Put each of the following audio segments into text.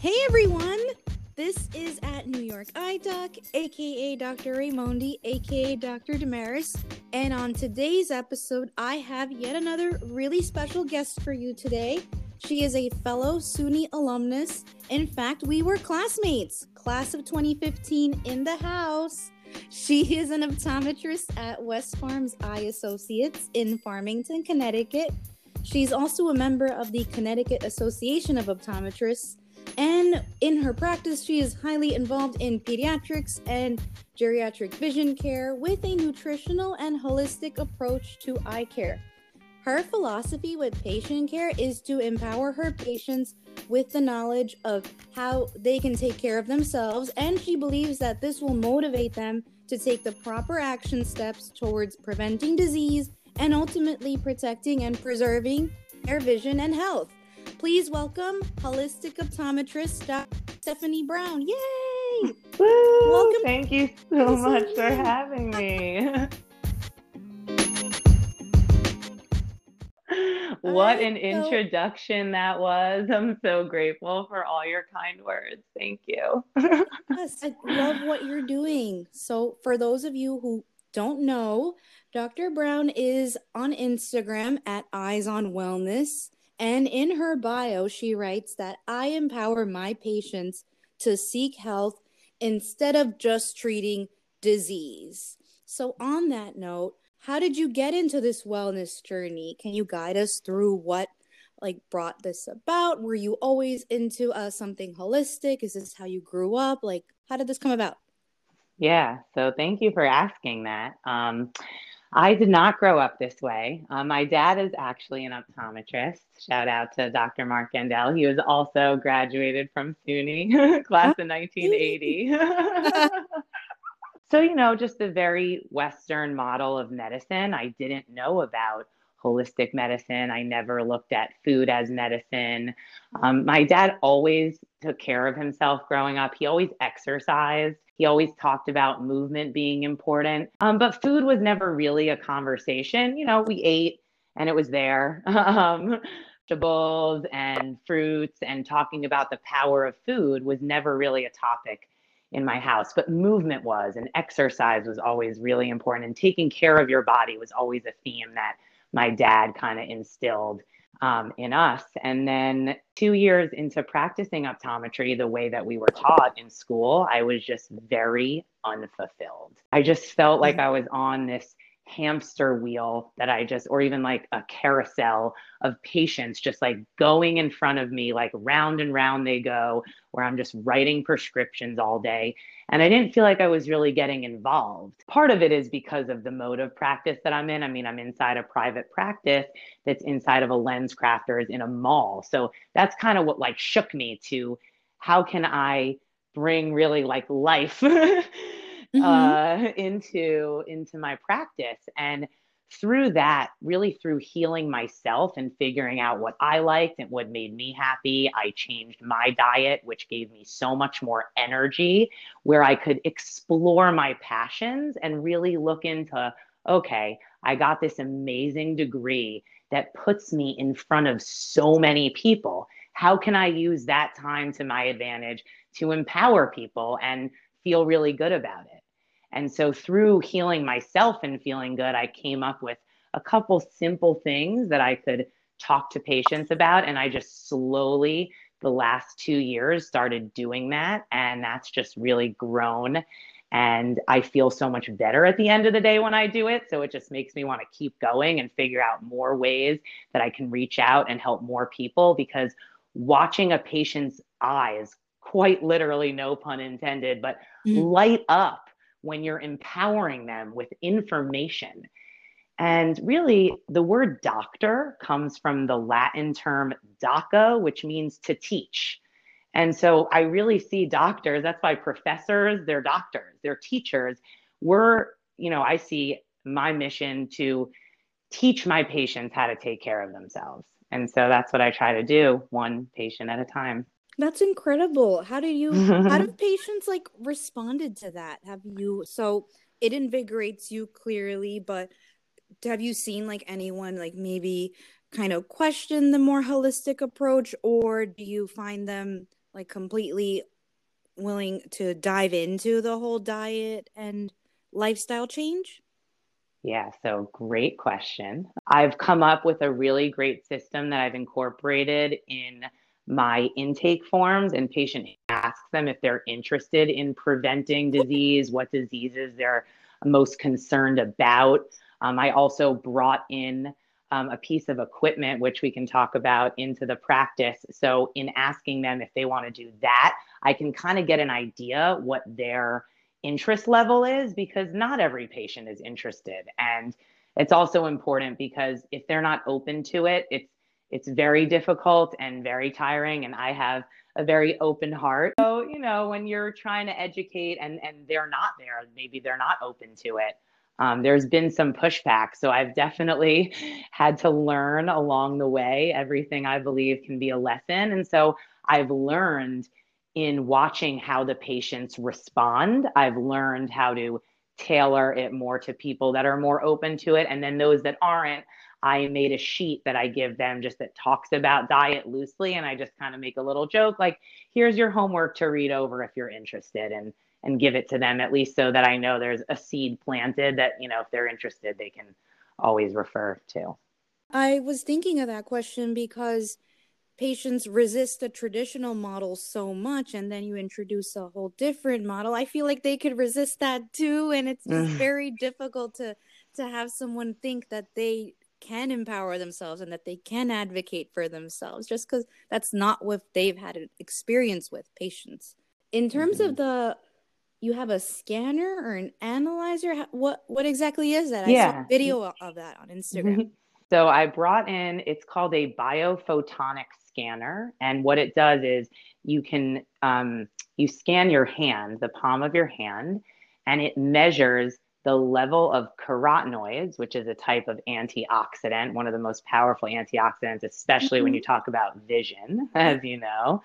Hey everyone! This is at New York Eye Doc, aka Dr. Raimondi, aka Dr. Damaris. And on today's episode, I have yet another really special guest for you today. She is a fellow SUNY alumnus. In fact, we were classmates, class of 2015 in the house. She is an optometrist at West Farms Eye Associates in Farmington, Connecticut. She's also a member of the Connecticut Association of Optometrists. And in her practice, she is highly involved in pediatrics and geriatric vision care with a nutritional and holistic approach to eye care. Her philosophy with patient care is to empower her patients with the knowledge of how they can take care of themselves, and she believes that this will motivate them to take the proper action steps towards preventing disease and ultimately protecting and preserving their vision and health. Please welcome holistic optometrist Dr. Stephanie Brown. Yay! Woo! Welcome. Thank you so much for having me. what an introduction that was. I'm so grateful for all your kind words. Thank you. yes, I love what you're doing. So, for those of you who don't know, Dr. Brown is on Instagram at Eyes on Wellness. And in her bio, she writes that I empower my patients to seek health instead of just treating disease. So, on that note, how did you get into this wellness journey? Can you guide us through what like brought this about? Were you always into uh, something holistic? Is this how you grew up? Like, how did this come about? Yeah, so thank you for asking that. Um, I did not grow up this way. Uh, my dad is actually an optometrist. Shout out to Dr. Mark Gendel. He was also graduated from SUNY, class of 1980. so, you know, just the very Western model of medicine. I didn't know about holistic medicine. I never looked at food as medicine. Um, my dad always took care of himself growing up. He always exercised. He always talked about movement being important. Um, but food was never really a conversation. You know, we ate and it was there. um, vegetables and fruits and talking about the power of food was never really a topic in my house, but movement was and exercise was always really important. And taking care of your body was always a theme that my dad kind of instilled um, in us. And then two years into practicing optometry the way that we were taught in school, I was just very unfulfilled. I just felt like mm. I was on this hamster wheel that I just, or even like a carousel of patients just like going in front of me, like round and round they go, where I'm just writing prescriptions all day. And I didn't feel like I was really getting involved. Part of it is because of the mode of practice that I'm in. I mean, I'm inside a private practice that's inside of a LensCrafters in a mall. So that's kind of what like shook me to how can I bring really like life mm-hmm. uh, into into my practice. And through that really through healing myself and figuring out what i liked and what made me happy i changed my diet which gave me so much more energy where i could explore my passions and really look into okay i got this amazing degree that puts me in front of so many people. How can i use that time to my advantage to empower people and feel really good about it and so through healing myself and feeling good, I came up with a couple simple things that I could talk to patients about. And I just slowly, the last two years, started doing that. And that's just really grown. And I feel so much better at the end of the day when I do it. So it just makes me want to keep going and figure out more ways that I can reach out and help more people because watching a patient's eyes, quite literally, no pun intended, but mm. light up when you're empowering them with information. And really, the word doctor comes from the Latin term doca, which means to teach. And so I really see doctors, that's why professors, they're doctors, they're teachers. We're, you know, I see my mission to teach my patients how to take care of themselves. And so that's what I try to do, one patient at a time. That's incredible. How do you how do patients like responded to that? Have you so it invigorates you clearly, but have you seen like anyone like maybe kind of question the more holistic approach or do you find them like completely willing to dive into the whole diet and lifestyle change? Yeah, so great question. I've come up with a really great system that I've incorporated in my intake forms, and patient asks them if they're interested in preventing disease, what diseases they're most concerned about. Um, I also brought in um, a piece of equipment, which we can talk about into the practice. So, in asking them if they want to do that, I can kind of get an idea what their interest level is because not every patient is interested. And it's also important because if they're not open to it, it's it's very difficult and very tiring. And I have a very open heart. So, you know, when you're trying to educate and and they're not there, maybe they're not open to it um, there's been some pushback. So I've definitely had to learn along the way. Everything I believe can be a lesson. And so I've learned in watching how the patients respond, I've learned how to tailor it more to people that are more open to it. And then those that aren't, I made a sheet that I give them just that talks about diet loosely. And I just kind of make a little joke like, here's your homework to read over if you're interested. And and give it to them at least so that I know there's a seed planted that, you know, if they're interested, they can always refer to. I was thinking of that question because patients resist the traditional model so much and then you introduce a whole different model. I feel like they could resist that too and it's just very difficult to to have someone think that they can empower themselves and that they can advocate for themselves just cuz that's not what they've had an experience with patients. In terms mm-hmm. of the you have a scanner or an analyzer what what exactly is that yeah. i saw a video of that on instagram so i brought in it's called a biophotonic scanner and what it does is you can um, you scan your hand the palm of your hand and it measures the level of carotenoids, which is a type of antioxidant, one of the most powerful antioxidants, especially mm-hmm. when you talk about vision, as you know.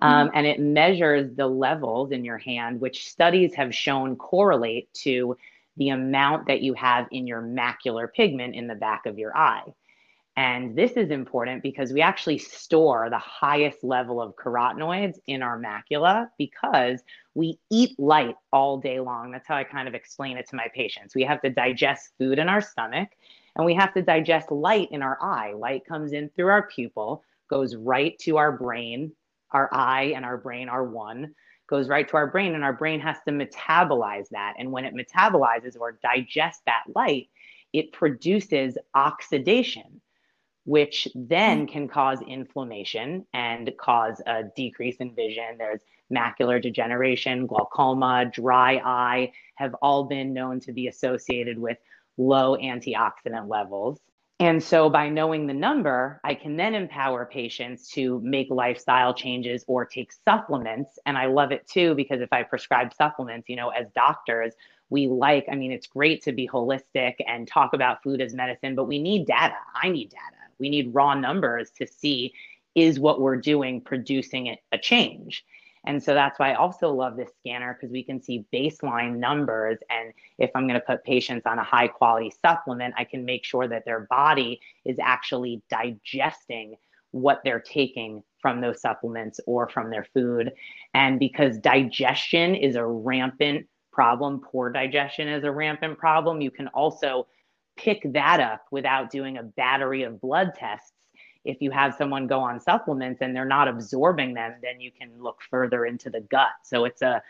Um, mm-hmm. And it measures the levels in your hand, which studies have shown correlate to the amount that you have in your macular pigment in the back of your eye. And this is important because we actually store the highest level of carotenoids in our macula because we eat light all day long. That's how I kind of explain it to my patients. We have to digest food in our stomach and we have to digest light in our eye. Light comes in through our pupil, goes right to our brain. Our eye and our brain are one, goes right to our brain, and our brain has to metabolize that. And when it metabolizes or digests that light, it produces oxidation which then mm. can cause inflammation and cause a decrease in vision. There's macular degeneration, glaucoma, dry eye have all been known to be associated with low antioxidant levels. And so, by knowing the number, I can then empower patients to make lifestyle changes or take supplements. And I love it too, because if I prescribe supplements, you know, as doctors, we like, I mean, it's great to be holistic and talk about food as medicine, but we need data. I need data. We need raw numbers to see is what we're doing producing a change. And so that's why I also love this scanner because we can see baseline numbers. And if I'm going to put patients on a high quality supplement, I can make sure that their body is actually digesting what they're taking from those supplements or from their food. And because digestion is a rampant problem, poor digestion is a rampant problem, you can also pick that up without doing a battery of blood tests. If you have someone go on supplements and they're not absorbing them, then you can look further into the gut. So it's a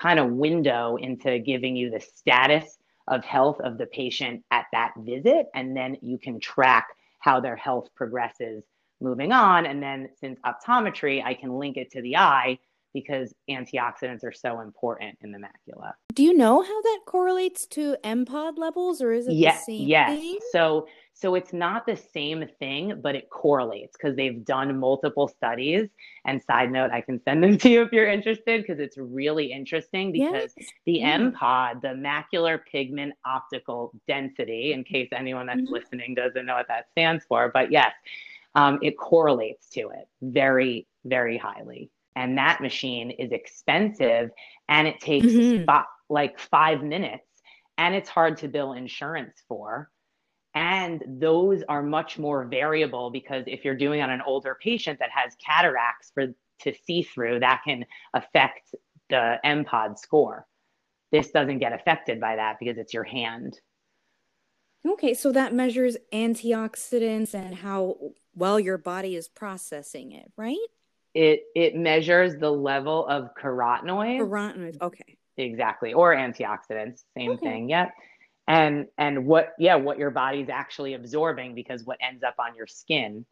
kind of window into giving you the status of health of the patient at that visit. And then you can track how their health progresses moving on. And then since optometry, I can link it to the eye because antioxidants are so important in the macula. Do you know how that correlates to MPOD levels or is it yes, the same yes. Thing? So so it's not the same thing, but it correlates because they've done multiple studies. And side note, I can send them to you if you're interested because it's really interesting because yes. the. MPOD, the macular pigment optical density, in case anyone that's mm-hmm. listening doesn't know what that stands for, but yes, um, it correlates to it very, very highly and that machine is expensive and it takes mm-hmm. like five minutes and it's hard to bill insurance for and those are much more variable because if you're doing on an older patient that has cataracts for to see through, that can affect the MPOD score. This doesn't get affected by that because it's your hand. Okay, so that measures antioxidants and how well your body is processing it, right? It it measures the level of carotenoids. Carotenoids, okay. Exactly, or antioxidants, same okay. thing. Yep. And and what yeah, what your body's actually absorbing because what ends up on your skin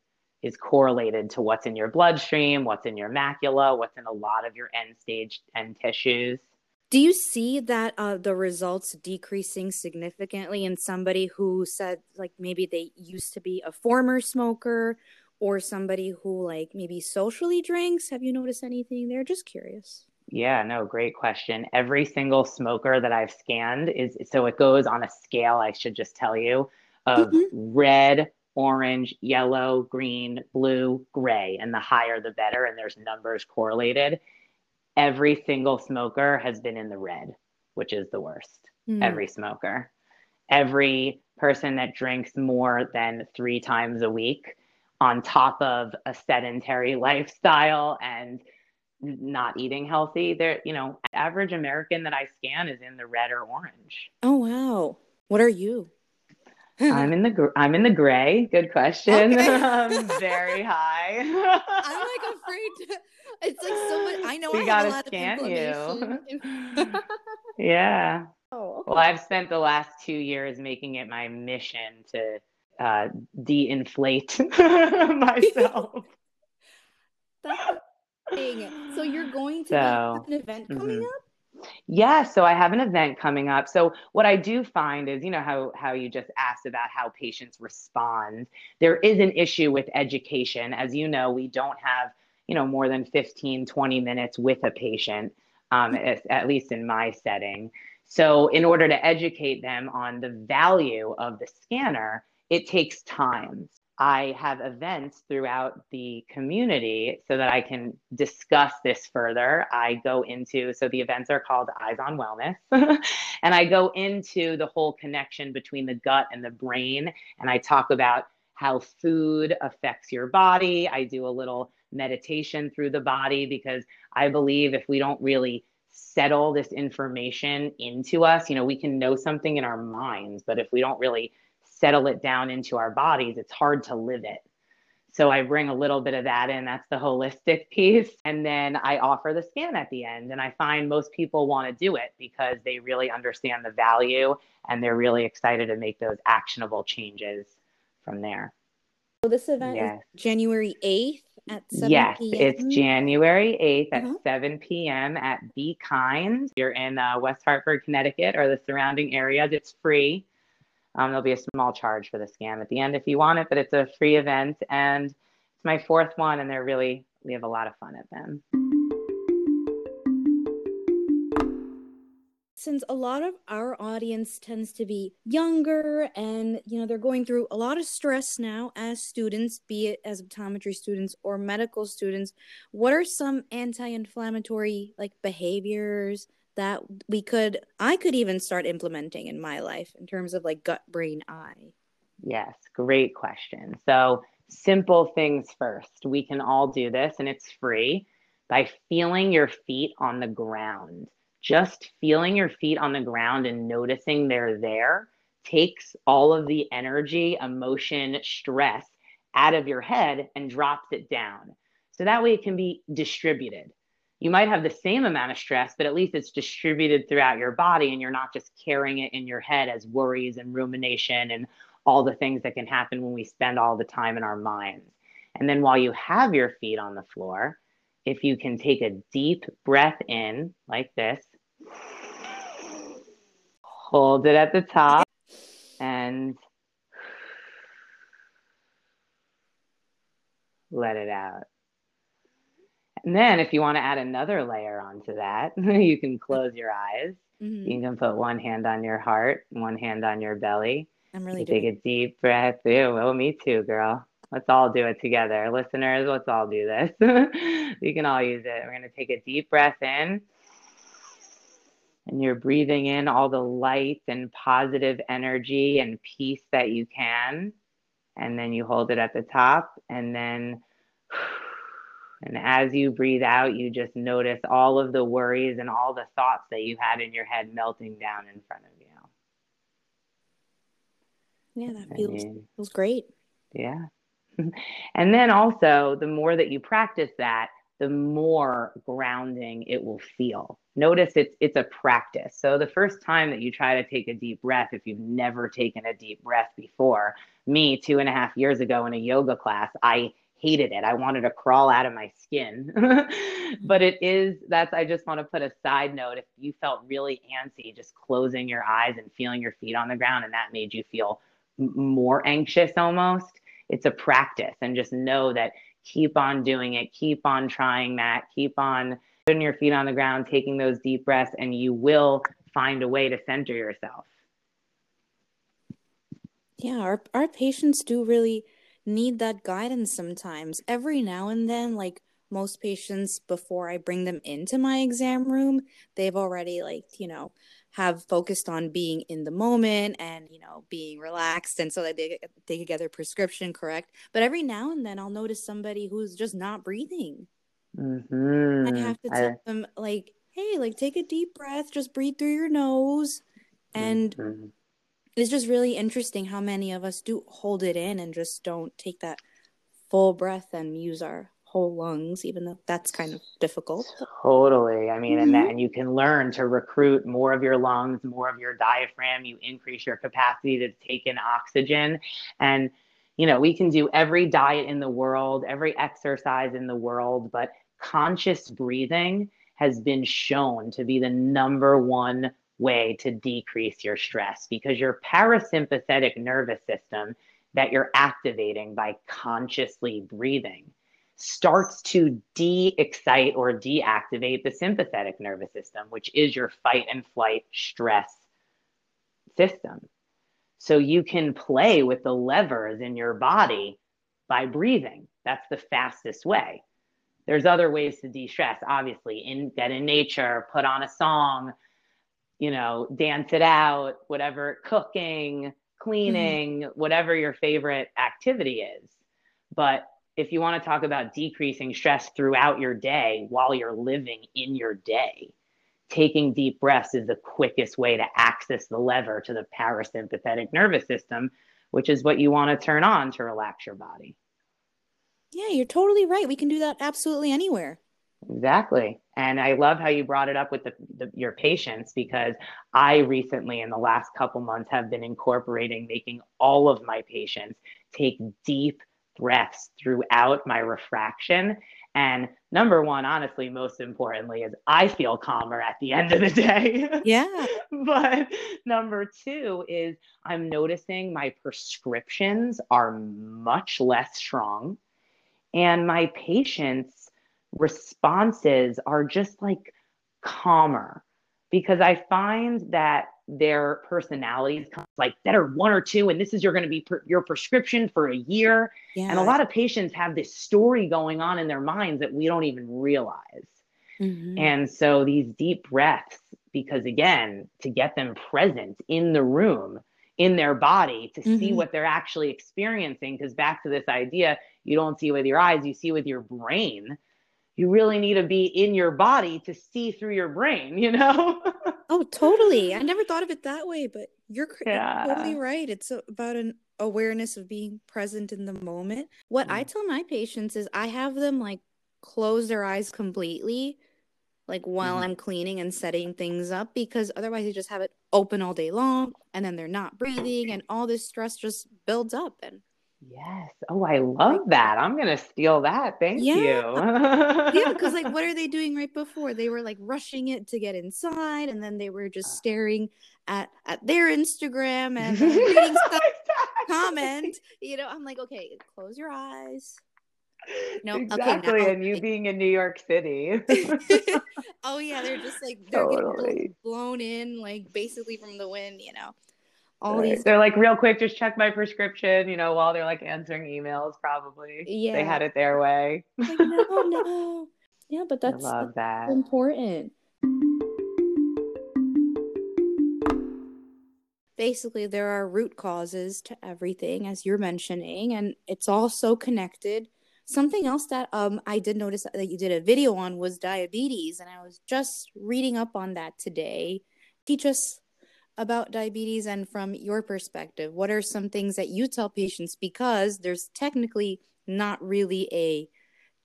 is correlated to what's in your bloodstream, what's in your macula, what's in a lot of your end stage end tissues. Do you see that uh, the results decreasing significantly in somebody who said, like, maybe they used to be a former smoker or somebody who, like, maybe socially drinks? Have you noticed anything there? Just curious. Yeah, no, great question. Every single smoker that I've scanned is so it goes on a scale, I should just tell you, of mm-hmm. red, orange, yellow, green, blue, gray. And the higher the better. And there's numbers correlated every single smoker has been in the red, which is the worst. Mm. Every smoker. Every person that drinks more than three times a week on top of a sedentary lifestyle and not eating healthy there you know average american that i scan is in the red or orange oh wow what are you I'm in the I'm in the gray. Good question. Okay. um, very high. I'm like afraid to. It's like so much. I know we I gotta scan you. yeah. Oh, okay. Well, I've spent the last two years making it my mission to uh, de-inflate myself. That's so you're going to so, an event coming mm-hmm. up? Yeah, so I have an event coming up. So what I do find is, you know, how how you just asked about how patients respond. There is an issue with education. As you know, we don't have, you know, more than 15, 20 minutes with a patient, um, at, at least in my setting. So in order to educate them on the value of the scanner, it takes time. I have events throughout the community so that I can discuss this further. I go into, so the events are called Eyes on Wellness. and I go into the whole connection between the gut and the brain. And I talk about how food affects your body. I do a little meditation through the body because I believe if we don't really settle this information into us, you know, we can know something in our minds, but if we don't really settle it down into our bodies, it's hard to live it. So I bring a little bit of that in. That's the holistic piece. And then I offer the scan at the end. And I find most people want to do it because they really understand the value and they're really excited to make those actionable changes from there. So this event yes. is January 8th at 7 yes, p.m. it's January 8th at uh-huh. 7 p.m. at Be Kind. You're in uh, West Hartford, Connecticut, or the surrounding areas. It's free. Um, there'll be a small charge for the scan at the end if you want it, but it's a free event and it's my fourth one, and they're really we have a lot of fun at them. Since a lot of our audience tends to be younger and you know they're going through a lot of stress now as students, be it as optometry students or medical students, what are some anti-inflammatory like behaviors that we could I could even start implementing in my life in terms of like gut brain eye? Yes, great question. So, simple things first. We can all do this and it's free by feeling your feet on the ground. Just feeling your feet on the ground and noticing they're there takes all of the energy, emotion, stress out of your head and drops it down. So that way it can be distributed you might have the same amount of stress, but at least it's distributed throughout your body and you're not just carrying it in your head as worries and rumination and all the things that can happen when we spend all the time in our minds. And then while you have your feet on the floor, if you can take a deep breath in like this, hold it at the top and let it out. And then if you want to add another layer onto that, you can close your eyes. Mm-hmm. You can put one hand on your heart, one hand on your belly. I'm really take a deep breath. Ew, oh, me too, girl. Let's all do it together. Listeners, let's all do this. we can all use it. We're going to take a deep breath in. And you're breathing in all the light and positive energy and peace that you can. And then you hold it at the top. And then And as you breathe out, you just notice all of the worries and all the thoughts that you had in your head melting down in front of you. Yeah, that feels feels great. Yeah. and then also, the more that you practice that, the more grounding it will feel. Notice it's it's a practice. So the first time that you try to take a deep breath, if you've never taken a deep breath before, me two and a half years ago in a yoga class, I hated it. I wanted to crawl out of my skin. but it is that's I just want to put a side note if you felt really antsy just closing your eyes and feeling your feet on the ground and that made you feel more anxious almost, it's a practice and just know that keep on doing it, keep on trying that, keep on putting your feet on the ground, taking those deep breaths, and you will find a way to center yourself. Yeah, our, our patients do really need that guidance sometimes. Every now and then, like most patients, before I bring them into my exam room, they've already, like, you know, have focused on being in the moment and you know being relaxed and so that they they could get their prescription correct but every now and then i'll notice somebody who's just not breathing mm-hmm. i have to tell I... them like hey like take a deep breath just breathe through your nose and mm-hmm. It's just really interesting how many of us do hold it in and just don't take that full breath and use our whole lungs, even though that's kind of difficult. Totally. I mean, mm-hmm. and then you can learn to recruit more of your lungs, more of your diaphragm. You increase your capacity to take in oxygen. And, you know, we can do every diet in the world, every exercise in the world, but conscious breathing has been shown to be the number one way to decrease your stress because your parasympathetic nervous system that you're activating by consciously breathing starts to de excite or deactivate the sympathetic nervous system, which is your fight and flight stress system. So you can play with the levers in your body by breathing. That's the fastest way. There's other ways to de-stress, obviously, in get in nature, put on a song, you know, dance it out, whatever, cooking, cleaning, mm-hmm. whatever your favorite activity is. But if you want to talk about decreasing stress throughout your day while you're living in your day, taking deep breaths is the quickest way to access the lever to the parasympathetic nervous system, which is what you want to turn on to relax your body. Yeah, you're totally right. We can do that absolutely anywhere. Exactly. And I love how you brought it up with the, the, your patients because I recently, in the last couple months, have been incorporating making all of my patients take deep breaths throughout my refraction. And number one, honestly, most importantly, is I feel calmer at the end of the day. Yeah. but number two is I'm noticing my prescriptions are much less strong. And my patients' responses are just like calmer because I find that their personalities come like better one or two and this is your going to be per- your prescription for a year yeah. and a lot of patients have this story going on in their minds that we don't even realize mm-hmm. and so these deep breaths because again to get them present in the room in their body to mm-hmm. see what they're actually experiencing because back to this idea you don't see with your eyes you see with your brain you really need to be in your body to see through your brain, you know? oh, totally. I never thought of it that way, but you're, yeah. totally right. It's about an awareness of being present in the moment. What mm. I tell my patients is I have them like close their eyes completely like while mm. I'm cleaning and setting things up because otherwise they just have it open all day long and then they're not breathing and all this stress just builds up and Yes. Oh, I love that. I'm going to steal that. Thank yeah. you. yeah, because like what are they doing right before? They were like rushing it to get inside and then they were just uh. staring at at their Instagram and reading stuff comment. You know, I'm like, okay, close your eyes. No, exactly. Okay, now, and you being in New York City. oh yeah, they're just like they're totally. getting blown in, like basically from the wind, you know all right. these they're like real quick just check my prescription you know while they're like answering emails probably. Yeah they had it their way. Like, no no. Yeah but that's, I love that's that. important. Basically there are root causes to everything as you're mentioning and it's all so connected. Something else that um I did notice that you did a video on was diabetes, and I was just reading up on that today. Teach us about diabetes and from your perspective, what are some things that you tell patients because there's technically not really a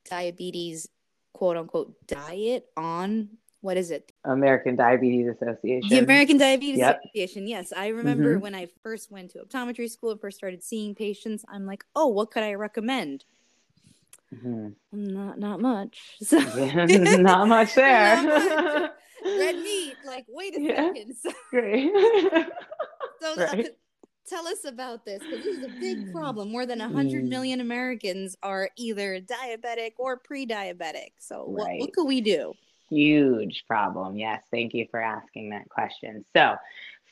diabetes quote unquote diet on what is it? American Diabetes Association. The American Diabetes yep. Association. Yes, I remember mm-hmm. when I first went to optometry school and first started seeing patients. I'm like, oh, what could I recommend? Mm-hmm. Not not much. So. not much there. not much. Red meat. Like, wait a yeah. second. So, Great. so right. tell us about this because this is a big problem. More than 100 mm. million Americans are either diabetic or pre-diabetic. So right. what, what could we do? Huge problem. Yes. Thank you for asking that question. So,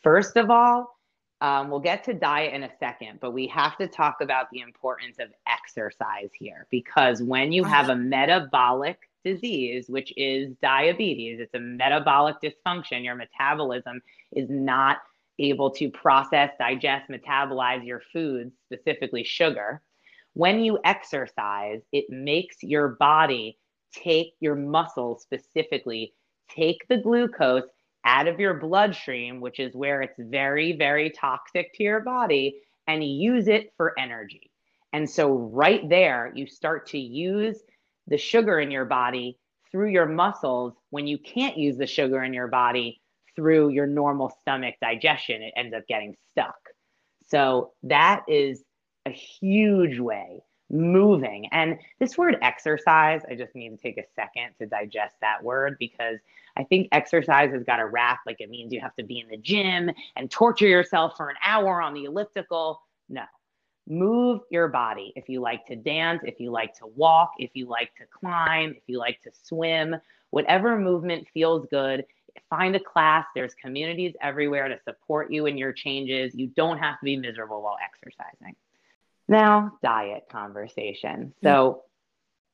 first of all, um, we'll get to diet in a second, but we have to talk about the importance of exercise here because when you have uh-huh. a metabolic disease, which is diabetes, it's a metabolic dysfunction, your metabolism is not able to process, digest, metabolize your foods, specifically sugar. When you exercise, it makes your body take your muscles specifically, take the glucose out of your bloodstream, which is where it's very, very toxic to your body, and use it for energy. And so, right there, you start to use the sugar in your body through your muscles when you can't use the sugar in your body through your normal stomach digestion. It ends up getting stuck. So, that is a huge way moving. And this word exercise, I just need to take a second to digest that word because I think exercise has got a rap like it means you have to be in the gym and torture yourself for an hour on the elliptical. No. Move your body. If you like to dance, if you like to walk, if you like to climb, if you like to swim, whatever movement feels good, find a class. There's communities everywhere to support you in your changes. You don't have to be miserable while exercising. Now, diet conversation. Mm-hmm. So,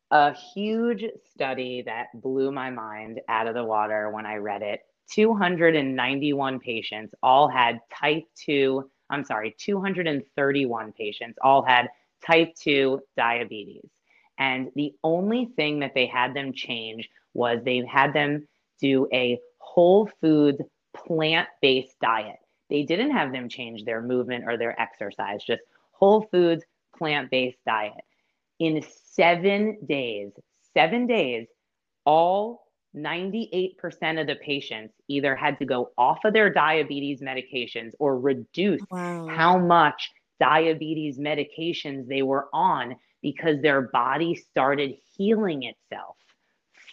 a huge study that blew my mind out of the water when I read it 291 patients all had type 2, I'm sorry, 231 patients all had type 2 diabetes. And the only thing that they had them change was they had them do a whole foods plant based diet. They didn't have them change their movement or their exercise, just whole foods, plant based diet. In seven days, seven days, all 98% of the patients either had to go off of their diabetes medications or reduce wow. how much diabetes medications they were on because their body started healing itself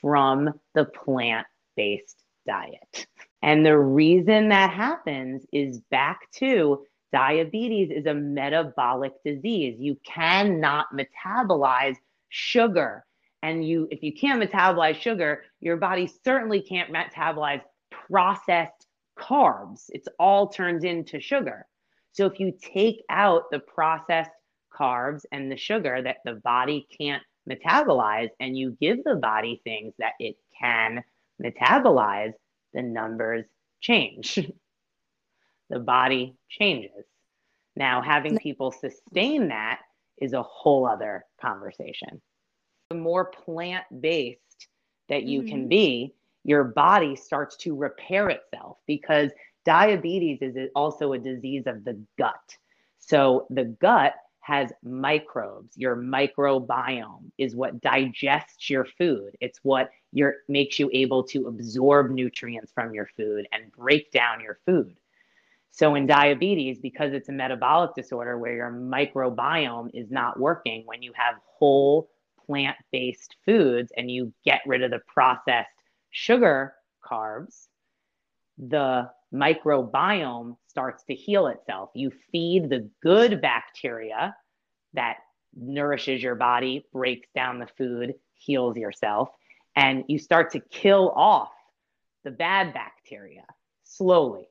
from the plant based diet. And the reason that happens is back to diabetes is a metabolic disease. You cannot metabolize sugar. And you if you can't metabolize sugar, your body certainly can't metabolize processed carbs. It's all turns into sugar. So if you take out the processed carbs and the sugar that the body can't metabolize and you give the body things that it can metabolize, the numbers change. the body changes. Now, having people sustain that is a whole other conversation. The more plant based that you mm-hmm. can be, your body starts to repair itself because diabetes is also a disease of the gut. So the gut has microbes. Your microbiome is what digests your food. It's what your makes you able to absorb nutrients from your food and break down your food. So in diabetes, because it's a metabolic disorder where your microbiome is not working, when you have whole plant-based foods and you get rid of the processed sugar carbs, the microbiome starts to heal itself. You feed the good bacteria that nourishes your body, breaks down the food, heals yourself, and you start to kill off the bad bacteria slowly.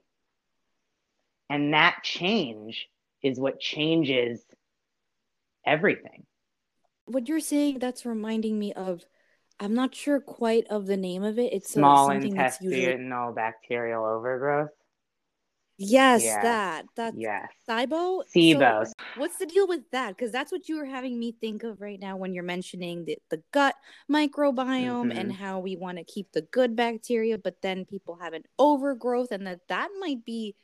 And that change is what changes everything. What you're saying, that's reminding me of, I'm not sure quite of the name of it. It's small intestinal usually... bacterial overgrowth. Yes, yeah. that. That's yes. SIBO. SIBO. So what's the deal with that? Because that's what you were having me think of right now when you're mentioning the, the gut microbiome mm-hmm. and how we want to keep the good bacteria, but then people have an overgrowth, and that that might be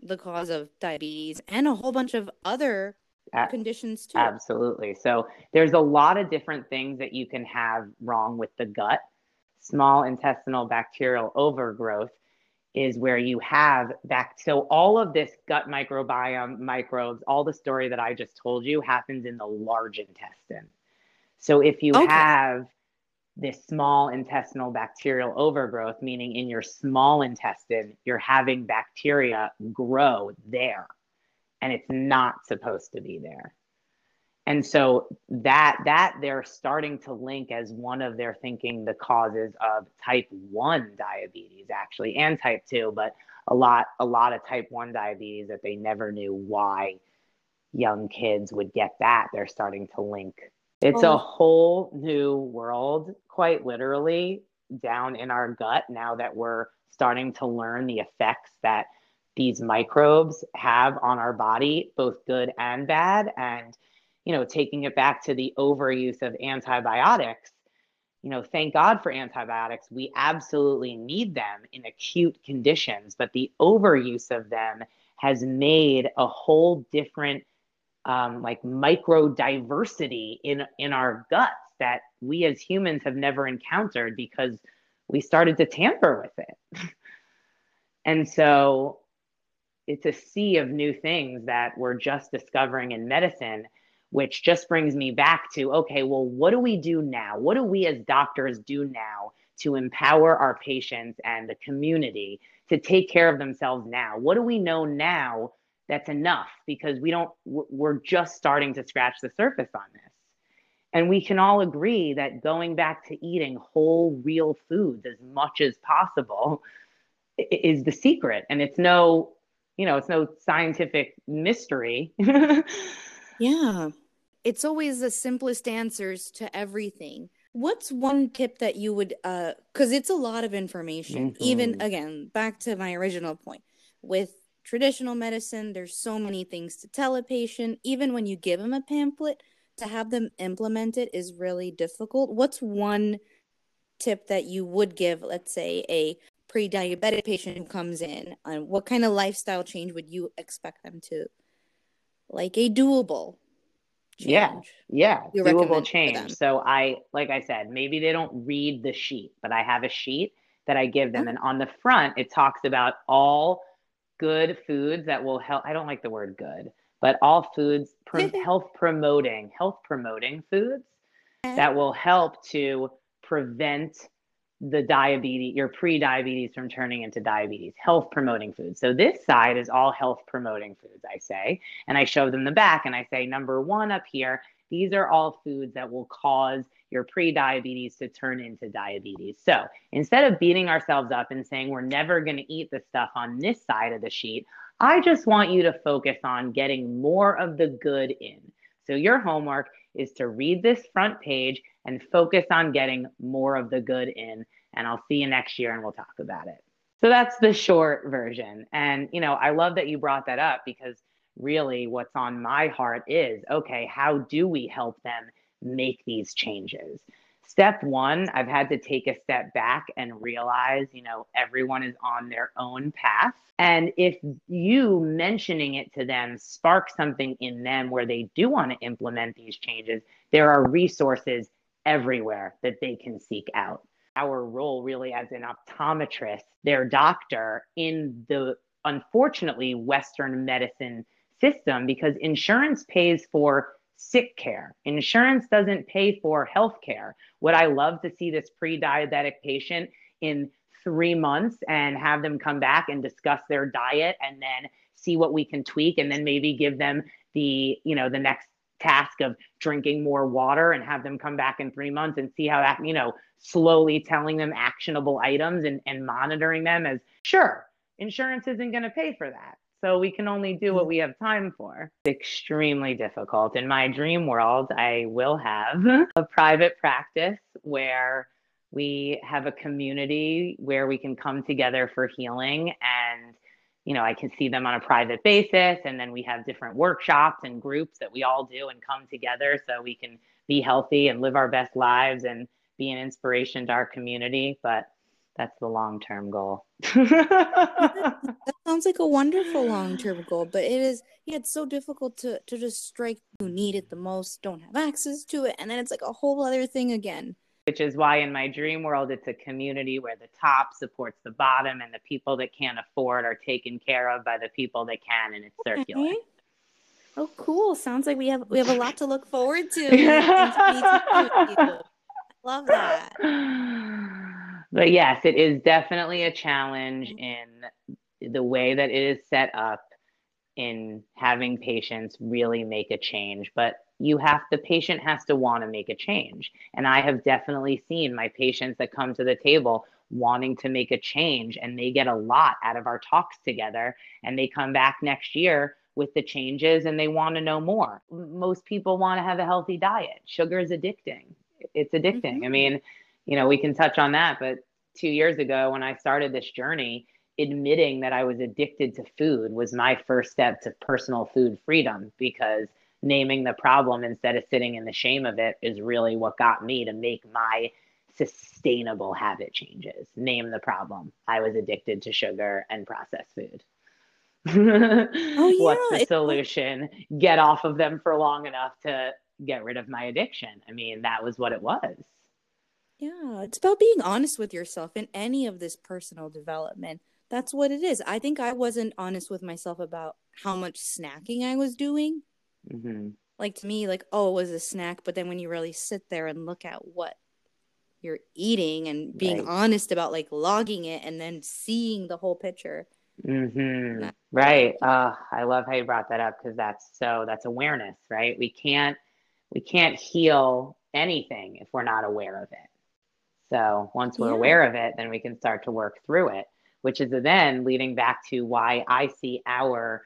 the cause of diabetes and a whole bunch of other conditions too. Absolutely. So there's a lot of different things that you can have wrong with the gut. Small intestinal bacterial overgrowth is where you have back. So all of this gut microbiome, microbes, all the story that I just told you happens in the large intestine. So if you okay. have this small intestinal bacterial overgrowth, meaning in your small intestine, you're having bacteria grow there and it's not supposed to be there and so that that they're starting to link as one of their thinking the causes of type 1 diabetes actually and type 2 but a lot a lot of type 1 diabetes that they never knew why young kids would get that they're starting to link it's oh. a whole new world quite literally down in our gut now that we're starting to learn the effects that these microbes have on our body both good and bad and you know, taking it back to the overuse of antibiotics, you know, thank God for antibiotics. We absolutely need them in acute conditions, but the overuse of them has made a whole different um, like micro diversity in in our guts that we as humans have never encountered because we started to tamper with it. and so it's a sea of new things that we're just discovering in medicine which just brings me back to okay, well, what do we do now? What do we as doctors do now to empower our patients and the community to take care of themselves now? What do we know now that's enough? Because we don't, we're just starting to scratch the surface on this. And we can all agree that going back to eating whole, real foods as much as possible is the secret. And it's no, you know, it's no scientific mystery. yeah it's always the simplest answers to everything. What's one tip that you would uh cuz it's a lot of information. Mm-hmm. Even again, back to my original point. With traditional medicine, there's so many things to tell a patient. Even when you give them a pamphlet, to have them implement it is really difficult. What's one tip that you would give, let's say, a pre-diabetic patient who comes in and what kind of lifestyle change would you expect them to like a doable change. Yeah, yeah, doable change. So I, like I said, maybe they don't read the sheet, but I have a sheet that I give them, oh. and on the front it talks about all good foods that will help. I don't like the word good, but all foods health promoting, health promoting foods that will help to prevent the diabetes, your pre-diabetes from turning into diabetes, health promoting foods. So this side is all health promoting foods, I say, and I show them the back and I say, number one up here, these are all foods that will cause your pre-diabetes to turn into diabetes. So instead of beating ourselves up and saying we're never going to eat the stuff on this side of the sheet, I just want you to focus on getting more of the good in. So your homework is to read this front page and focus on getting more of the good in. And I'll see you next year and we'll talk about it. So that's the short version. And, you know, I love that you brought that up because really what's on my heart is okay, how do we help them make these changes? Step one, I've had to take a step back and realize, you know, everyone is on their own path. And if you mentioning it to them sparks something in them where they do want to implement these changes, there are resources everywhere that they can seek out. Our role, really, as an optometrist, their doctor in the unfortunately Western medicine system, because insurance pays for sick care. Insurance doesn't pay for health care. Would I love to see this pre diabetic patient in three months and have them come back and discuss their diet and then see what we can tweak and then maybe give them the you know the next task of drinking more water and have them come back in three months and see how that, you know, slowly telling them actionable items and, and monitoring them as sure, insurance isn't going to pay for that. So we can only do what we have time for. It's extremely difficult. In my dream world, I will have a private practice where we have a community where we can come together for healing you know, I can see them on a private basis. And then we have different workshops and groups that we all do and come together so we can be healthy and live our best lives and be an inspiration to our community. But that's the long term goal. that sounds like a wonderful long term goal, but it is yeah, it's so difficult to to just strike who need it the most, don't have access to it, and then it's like a whole other thing again. Which is why in my dream world it's a community where the top supports the bottom and the people that can't afford are taken care of by the people that can and it's circular. Okay. Oh cool. Sounds like we have we have a lot to look forward to. Love that. But yes, it is definitely a challenge mm-hmm. in the way that it is set up in having patients really make a change. But you have the patient has to want to make a change. And I have definitely seen my patients that come to the table wanting to make a change and they get a lot out of our talks together and they come back next year with the changes and they want to know more. Most people want to have a healthy diet. Sugar is addicting it's addicting. Mm-hmm. I mean, you know, we can touch on that, but two years ago when I started this journey, admitting that I was addicted to food was my first step to personal food freedom because naming the problem instead of sitting in the shame of it is really what got me to make my sustainable habit changes. Name the problem. I was addicted to sugar and processed food. oh, yeah. What's the solution? Get off of them for long enough to get rid of my addiction. I mean, that was what it was. Yeah, it's about being honest with yourself in any of this personal development. That's what it is. I think I wasn't honest with myself about how much snacking I was doing. Mm-hmm. Like to me, like, oh, it was a snack. But then when you really sit there and look at what you're eating and being right. honest about like logging it and then seeing the whole picture. Mm-hmm. Right. Uh, I love how you brought that up because that's so, that's awareness, right? We can't we can't heal anything if we're not aware of it. So once we're yeah. aware of it, then we can start to work through it, which is then leading back to why I see our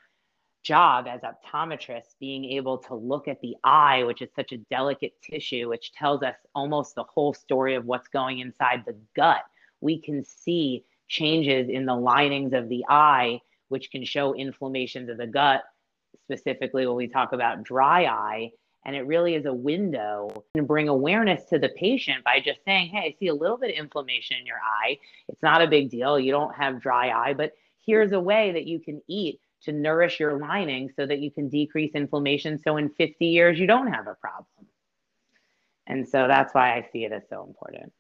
job as optometrists being able to look at the eye, which is such a delicate tissue, which tells us almost the whole story of what's going inside the gut. We can see changes in the linings of the eye, which can show inflammations of the gut, specifically when we talk about dry eye and it really is a window and bring awareness to the patient by just saying, Hey, I see a little bit of inflammation in your eye. It's not a big deal. You don't have dry eye, but here's a way that you can eat to nourish your lining so that you can decrease inflammation. So in 50 years, you don't have a problem. And so that's why I see it as so important.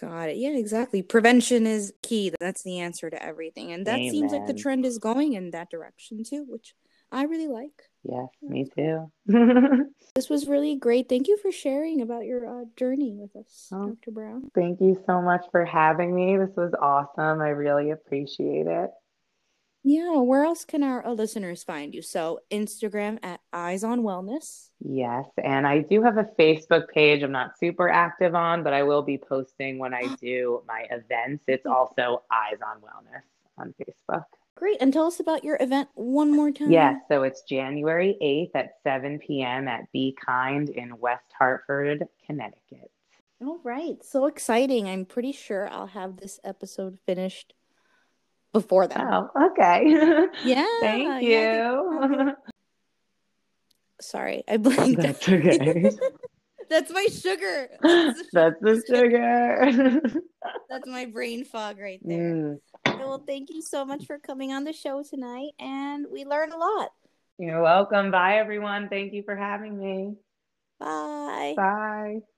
Got it. Yeah, exactly. Prevention is key. That's the answer to everything. And that Amen. seems like the trend is going in that direction too, which I really like. Yes, me too. this was really great. Thank you for sharing about your uh, journey with us, oh, Dr. Brown. Thank you so much for having me. This was awesome. I really appreciate it. Yeah, where else can our uh, listeners find you? So, Instagram at Eyes on Wellness. Yes, and I do have a Facebook page I'm not super active on, but I will be posting when I do my events. It's also Eyes on Wellness on Facebook. Great. And tell us about your event one more time. Yes. So it's January 8th at 7 p.m. at Be Kind in West Hartford, Connecticut. All right. So exciting. I'm pretty sure I'll have this episode finished before that. Oh, okay. Yeah. Thank you. Yeah. Sorry, I blinked. That's okay. That's my sugar. That's the sugar. That's my brain fog right there. Mm. Well, thank you so much for coming on the show tonight, and we learned a lot. You're welcome. Bye, everyone. Thank you for having me. Bye. Bye.